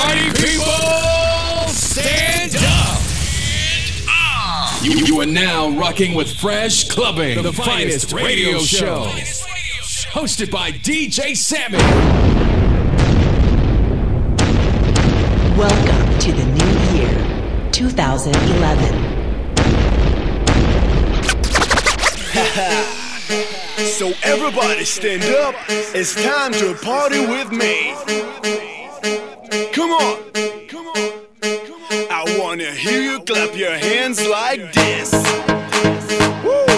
Party people, stand up! You, you, are now rocking with Fresh Clubbing, the, the finest, finest, radio, radio show. Finest radio show. Hosted by DJ Sammy. Welcome to the new year, 2011. So everybody stand up, it's time to party with me. Come on. Come on. Come on. I wanna hear you clap your hands like this. Woo.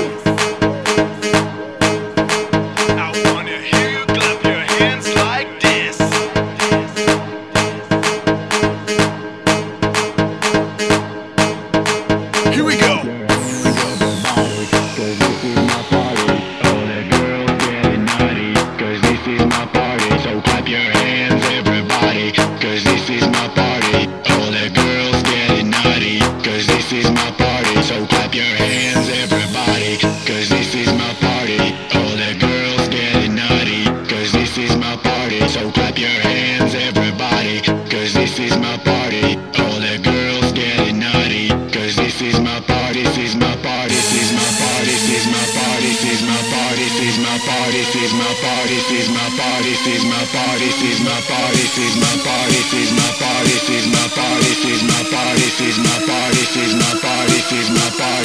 This is my party.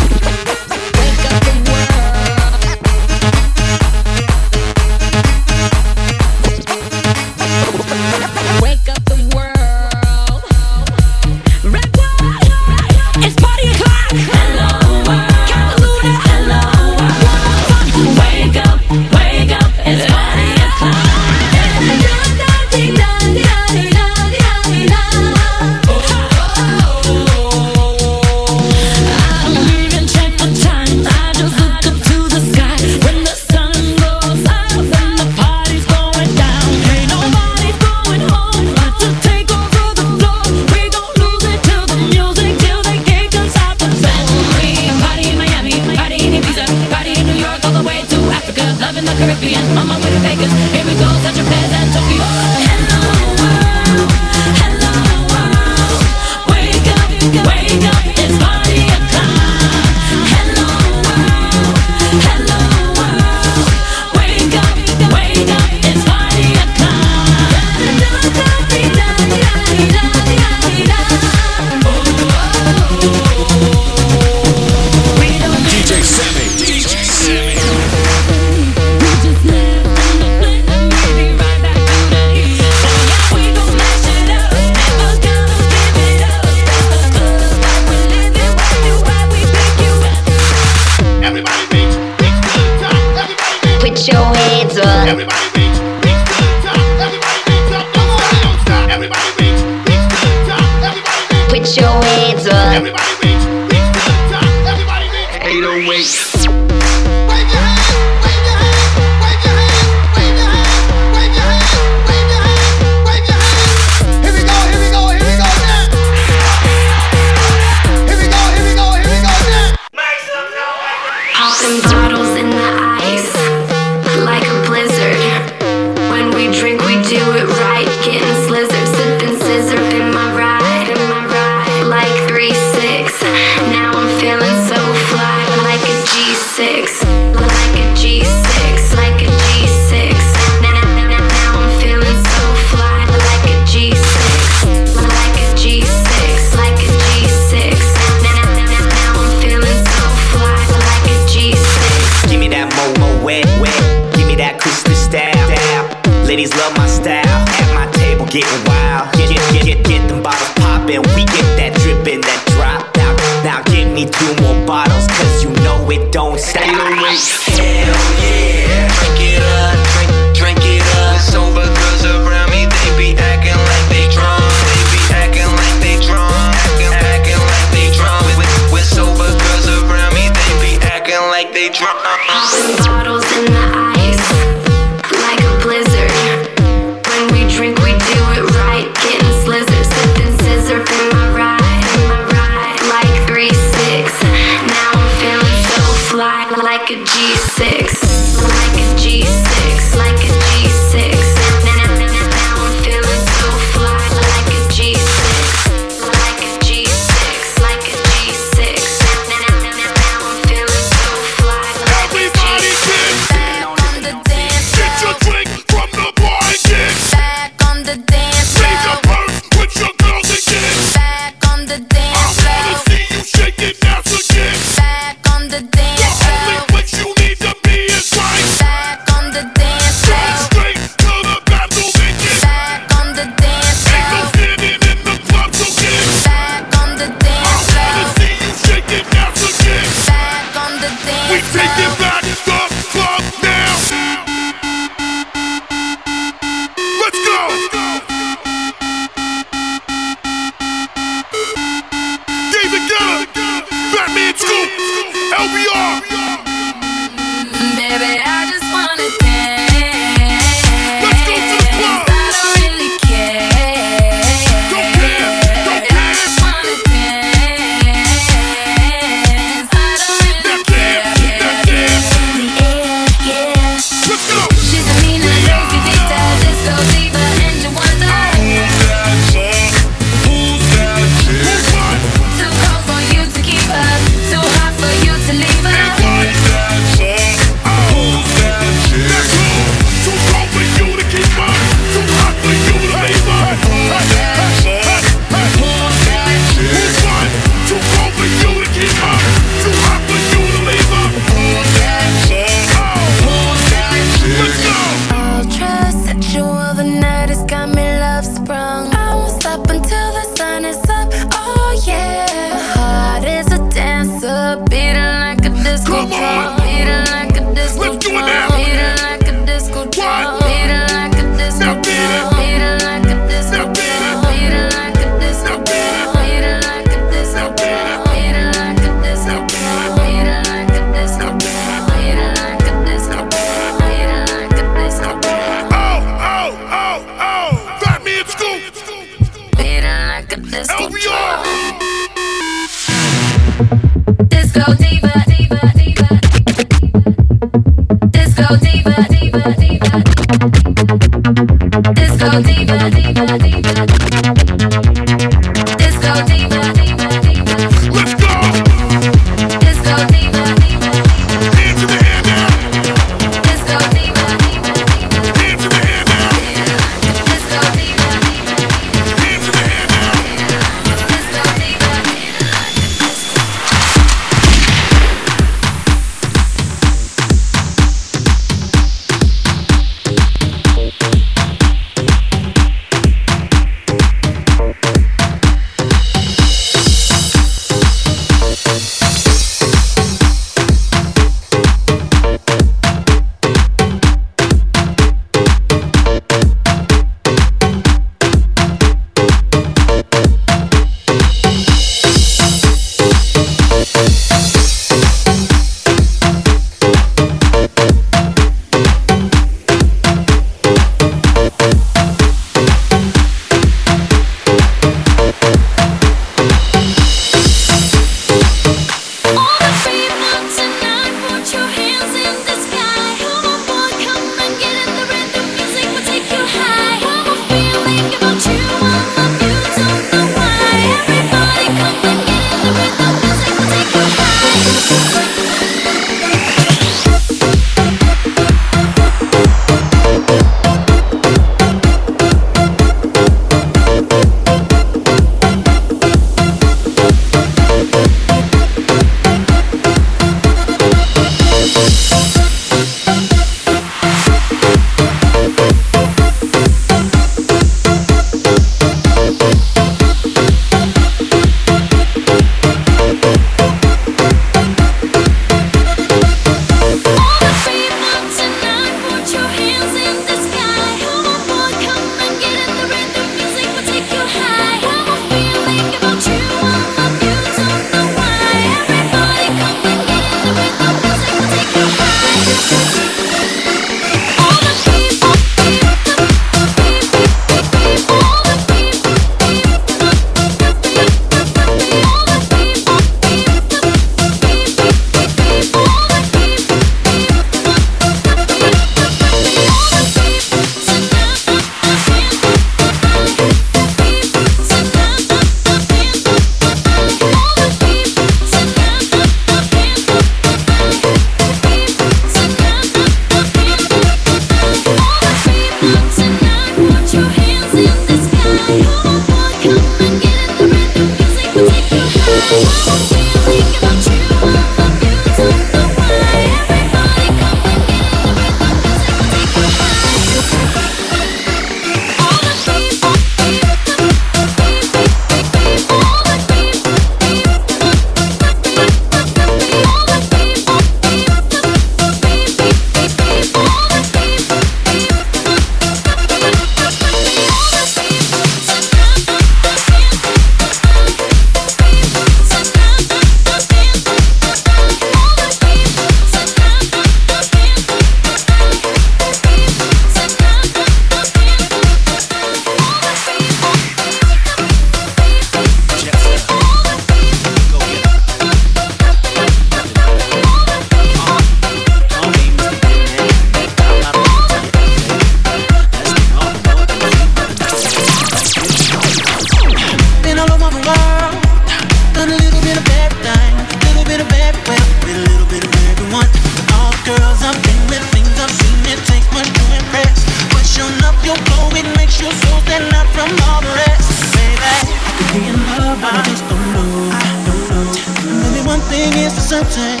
something.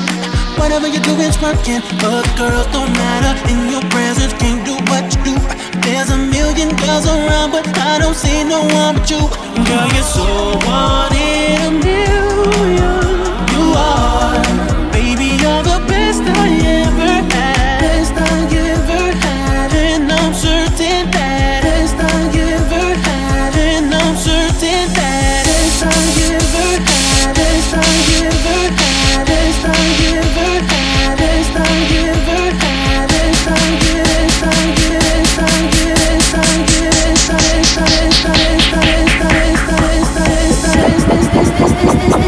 Whatever you do is working. Other girls don't matter in your presence. Can't do what you do. There's a million girls around, but I don't see no one but you. Girl, you're so wanted. this, this, this.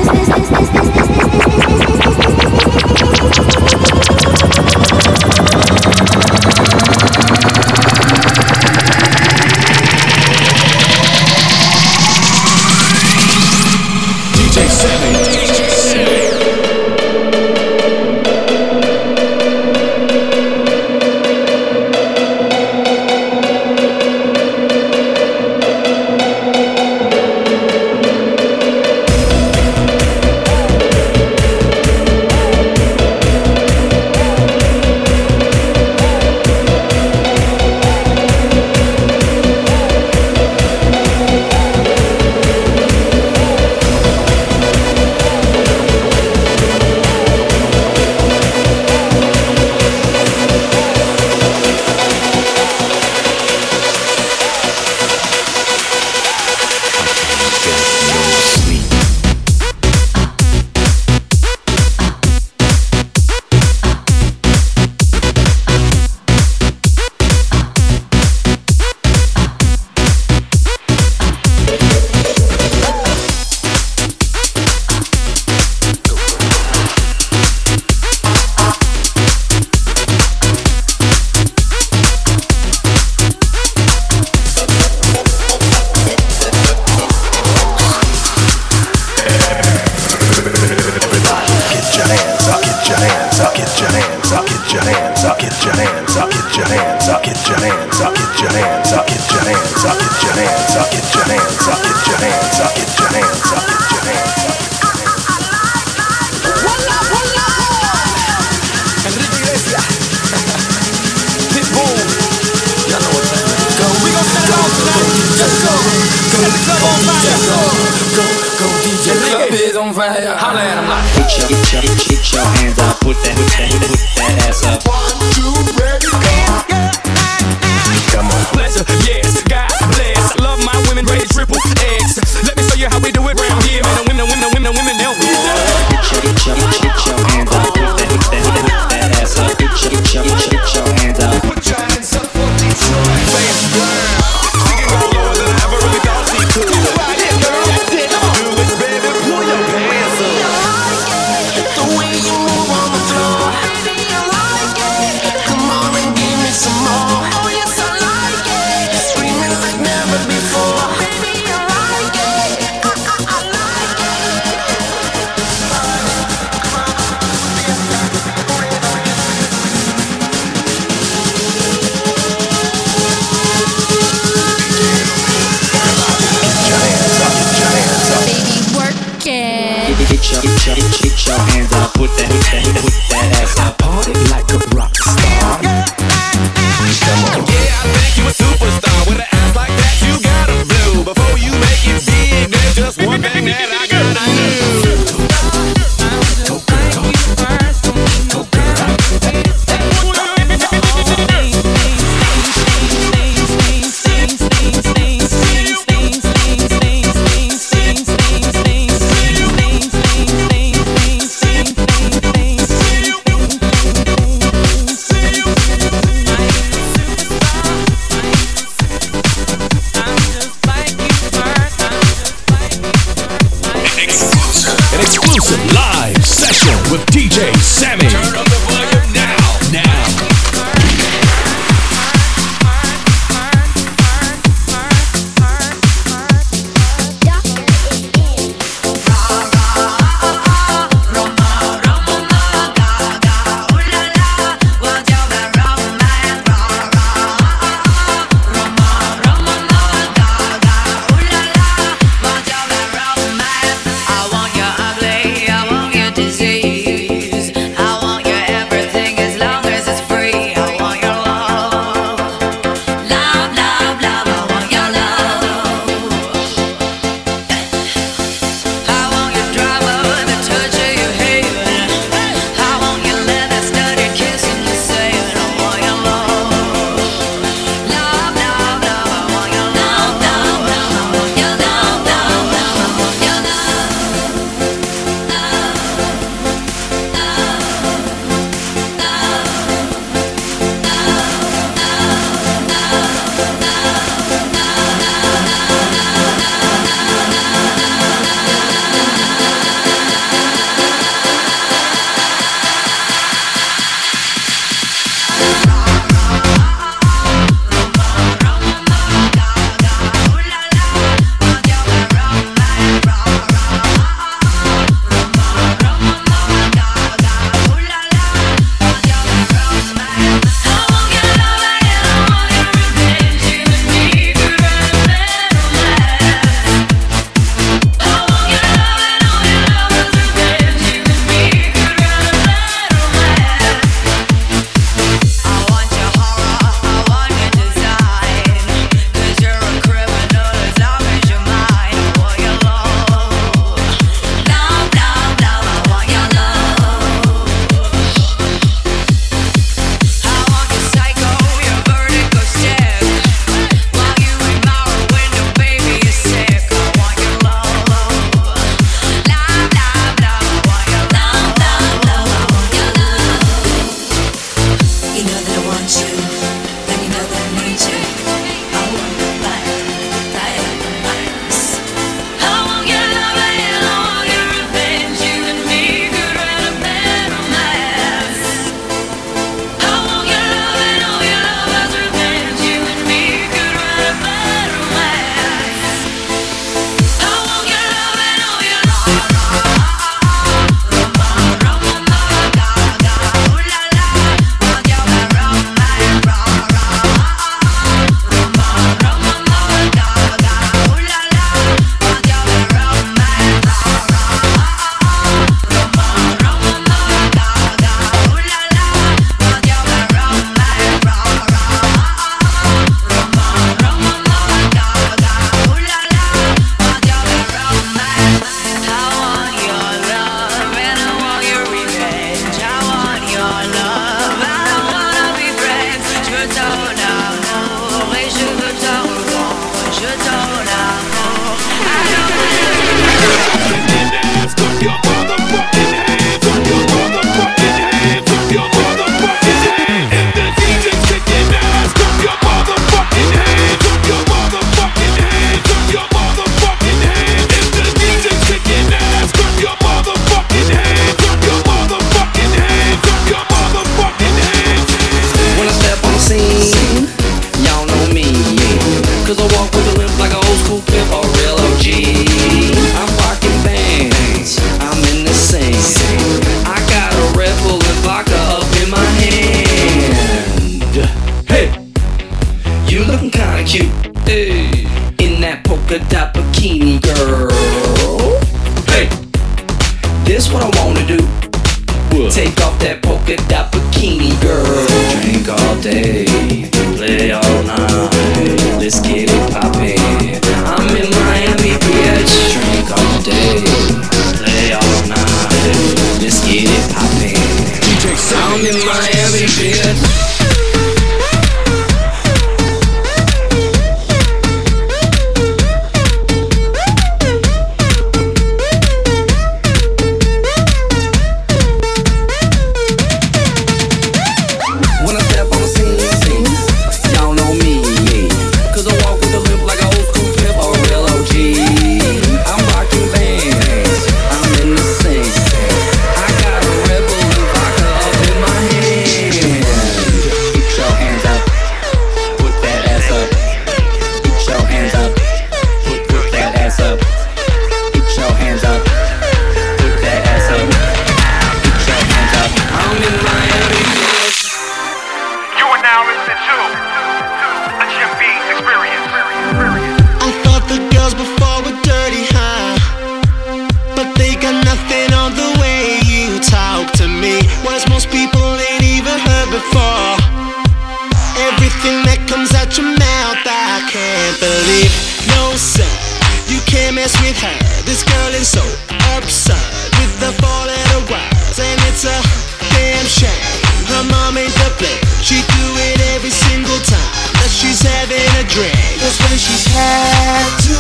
she's had too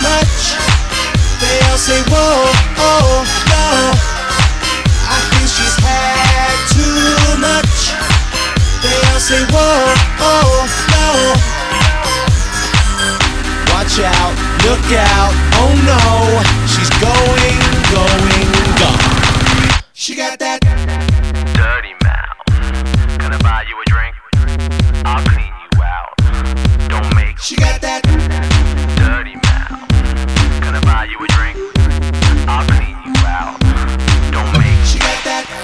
much. They all say, whoa, oh, no. I think she's had too much. They all say, whoa, oh, no. Watch out, look out, oh no. She's going, going, gone. She got that dirty mouth. Gonna buy you a drink. I'll clean you out. Don't make. She got that.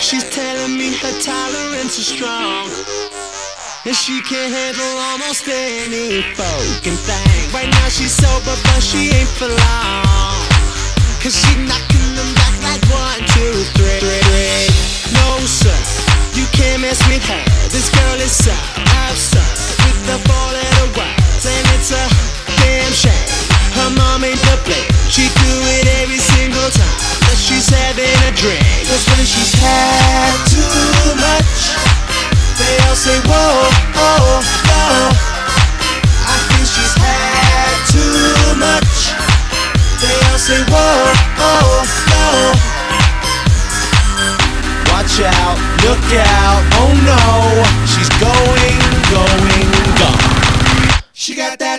She's telling me her tolerance is strong. And she can handle almost any fucking thing. Right now she's sober, but she ain't for long. Cause she knocking them back like one, two, three, three, three. No, sir, you can't mess with her. This girl is so absurd. With the four letter words, and it's a damn shame. Her mom ain't to blame. She do it every single time she's having a drink. That's when she's had too much. They all say, whoa, oh, no. I think she's had too much. They all say, whoa, oh, no. Watch out, look out, oh no. She's going, going, gone. She got that.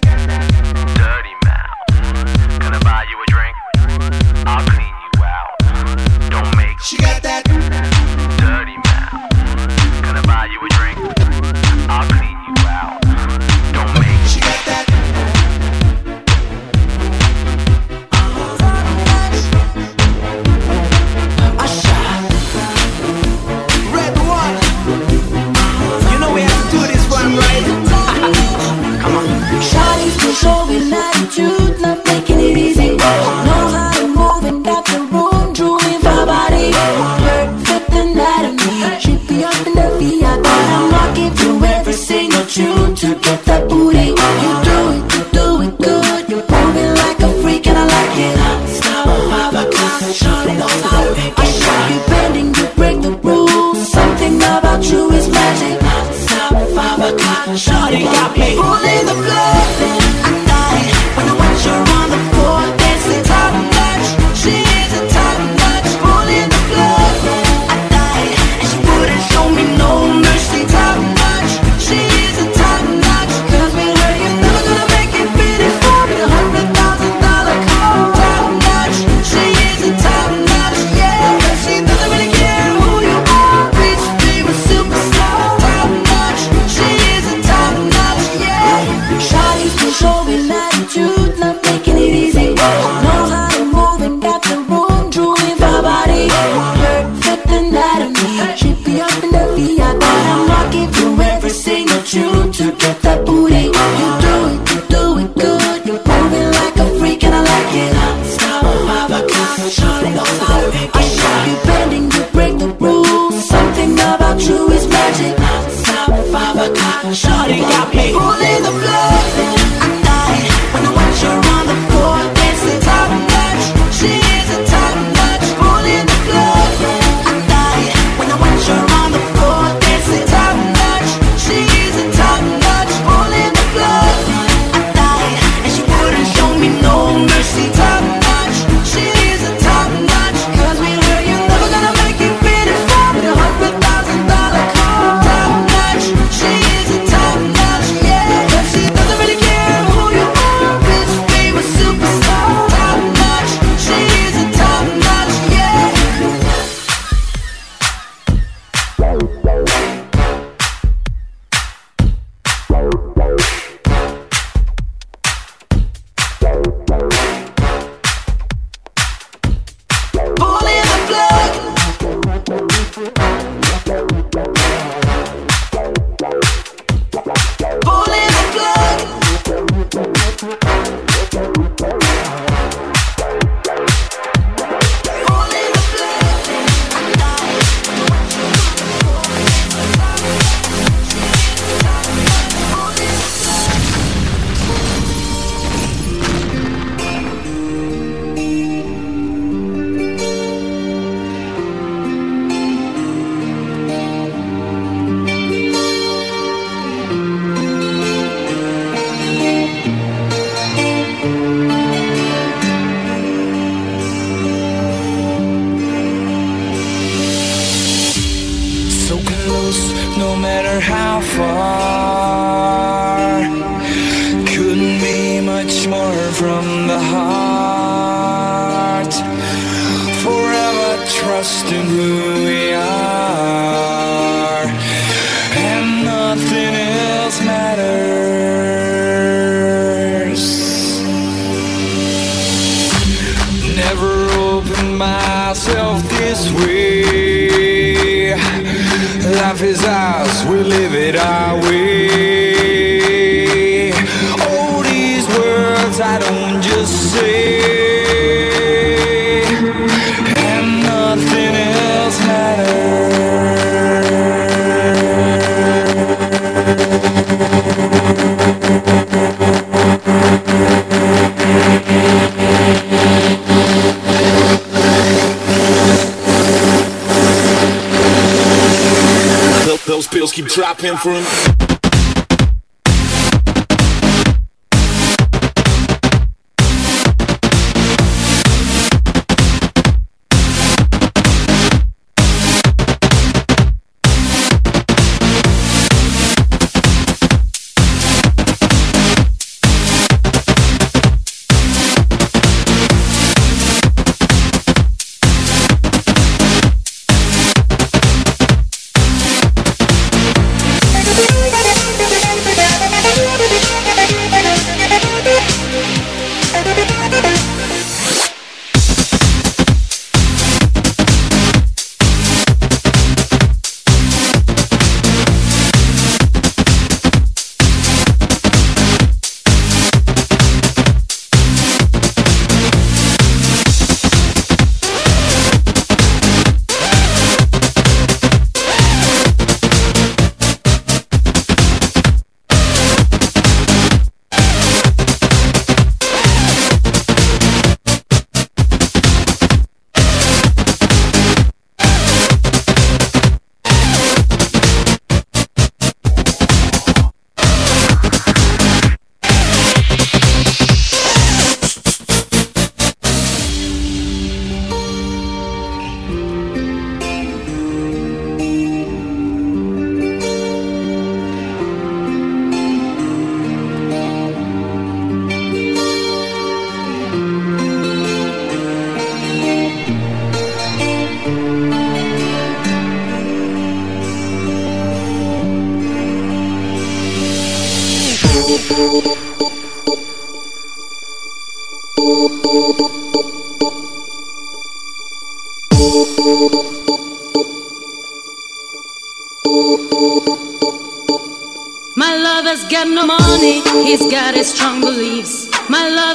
Those him from.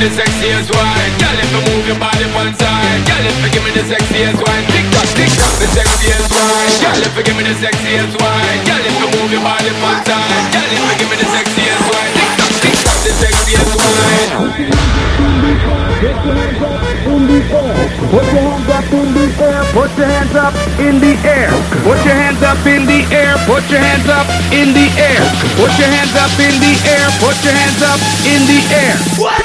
me the sexiest wine Girl, if you move your body one side Girl, if you give me the sexiest wine Tick tock, tick tock, the sexiest wine Girl, if you give me the sexiest wine Girl, if you move your body one side Girl, if you give me the sexiest wine Tick tock, tick tock, the sexiest wine Put your hands up in the air. Put your hands up in the air. Put your hands up in the air. Put your hands up in the air. Put your hands up in the air. Put your hands up in the air. Put 'em up, put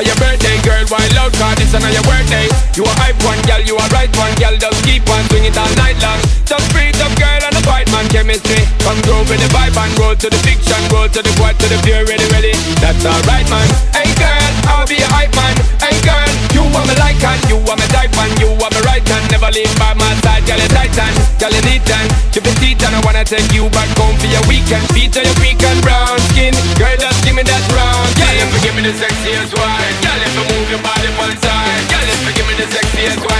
Or your birthday, girl. Wild out, cause it's on your birthday. You a hype one, girl. You a right one, girl. Just keep on swing it all night long. Just breathe up, girl, and a fight man chemistry. Come grow with the vibe and roll to the fiction, roll to the quad, to the pure, ready, ready. That's alright, man. Hey, girl, I'll be a hype man. Hey, girl, you are my like and you are my type and you are my right hand. Never leave by my side, girl, you titan, girl, you neat and it teeth and I wanna take you back home for your weekend. On your freak and brown skin, girl, just give me that round. Girl, if you give me the sexiest wine, girl, if you move your body one side, girl, if you give me the sexiest wine,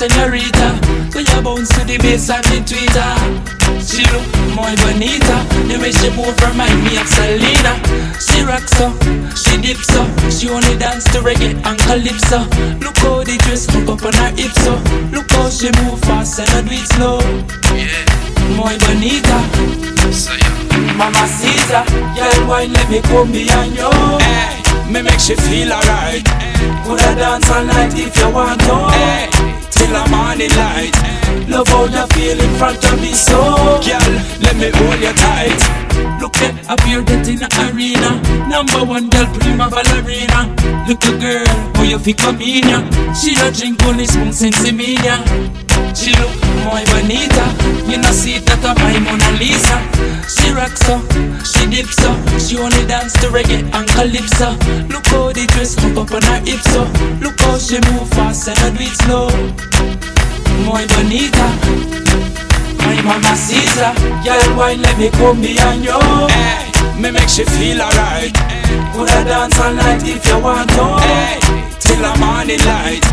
Senorita. When you bounce to the bass, I'm in Twitter. She look muy bonita. The way she move remind me of Selena. She rocks so, she dips so. She only dance to reggae and calypso. Look how the dress hook up on her hips so. Look how she move fast and I do it slow. Yeah, muy bonita. Mama Caesar, girl, wine let me come behind you. Hey, me make she feel alright. Coulda dance all night if you want to. Hey, till the morning light. Love how you feel in front of me, so girl, let me hold you tight. Look at up here that in the arena. Number one girl, prima ballerina. Look, Little girl, how you fi come in ya? She a drink only spoon. She look muy bonita. You know see that of my Mona Lisa. She rocks so, she dips so. She only dance to reggae and calypso. Look how the dress hook up on her hips so. Look how she move fast and I do it slow. Muy bonita. My mama Caesar, girl, why let me come behind you. Hey, me make she feel alright. Coulda dance all night if you want to. Till the morning light.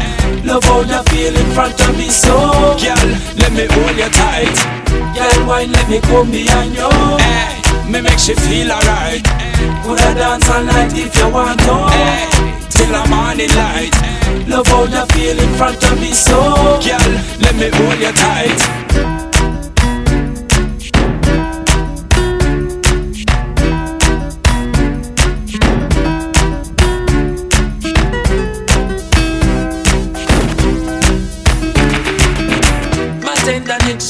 Love how you feel in front of me, so girl, let me hold you tight. Girl, wine let me come behind you. Me make she feel alright. Coulda dance all night if you want to. Till the morning light. Love how you feel in front of me, so girl, let me hold you tight.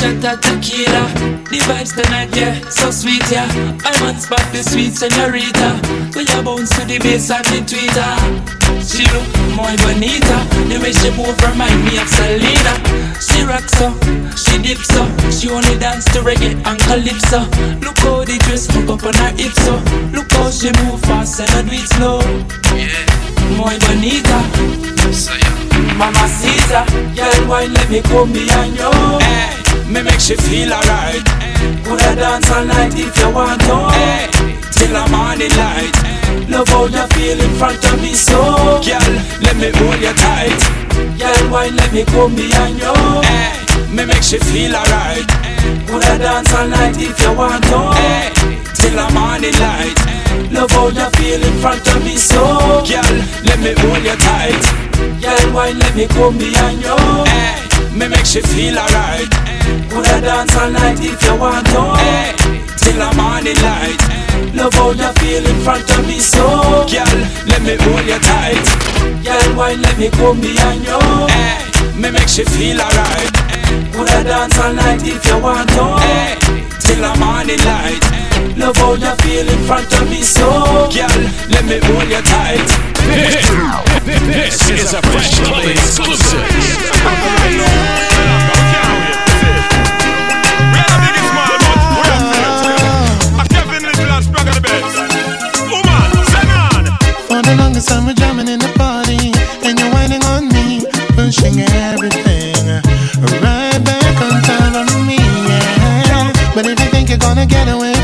Shot at tequila. The vibes tonight, yeah, so sweet, yeah. I'm on spot, the sweet senorita When you bounce to the bass and the tweeter She look muy bonita The way she move remind me of Selena She rocks so, she dips so She only dance to reggae and calypso. Look how the dress hook up on her hips so Look how she move fast and I do it slow. Yeah, muy bonita Mama Caesar, girl, why let me come behind you. Hey, me make she feel alright. Coulda dance all night if you want to. Hey, till the morning light. Love how you feel in front of me, so girl, let me hold you tight. Girl, wine let me come behind you. Hey, me make she feel alright. Coulda dance all night if you want to. Hey, till the morning light. Love how you feel in front of me, so girl, let me hold you tight. Girl, wine let me come behind you. Hey, me make she feel alright. Coulda dance all night if you want to. Hey, till the morning light. Love how you feel in front of me, so girl, let me hold you tight. Girl, wine let me come behind you. Hey, me make she feel alright. Coulda dance all night if you want to. Hey, till the morning light. Love how you feel in front of me, so girl, let me hold you tight. This is a Fresh Club exclusive. For ah. the longest time we're jamming in the party me Pushing everything. Right back on top of me, yeah. But if you think you're gonna get away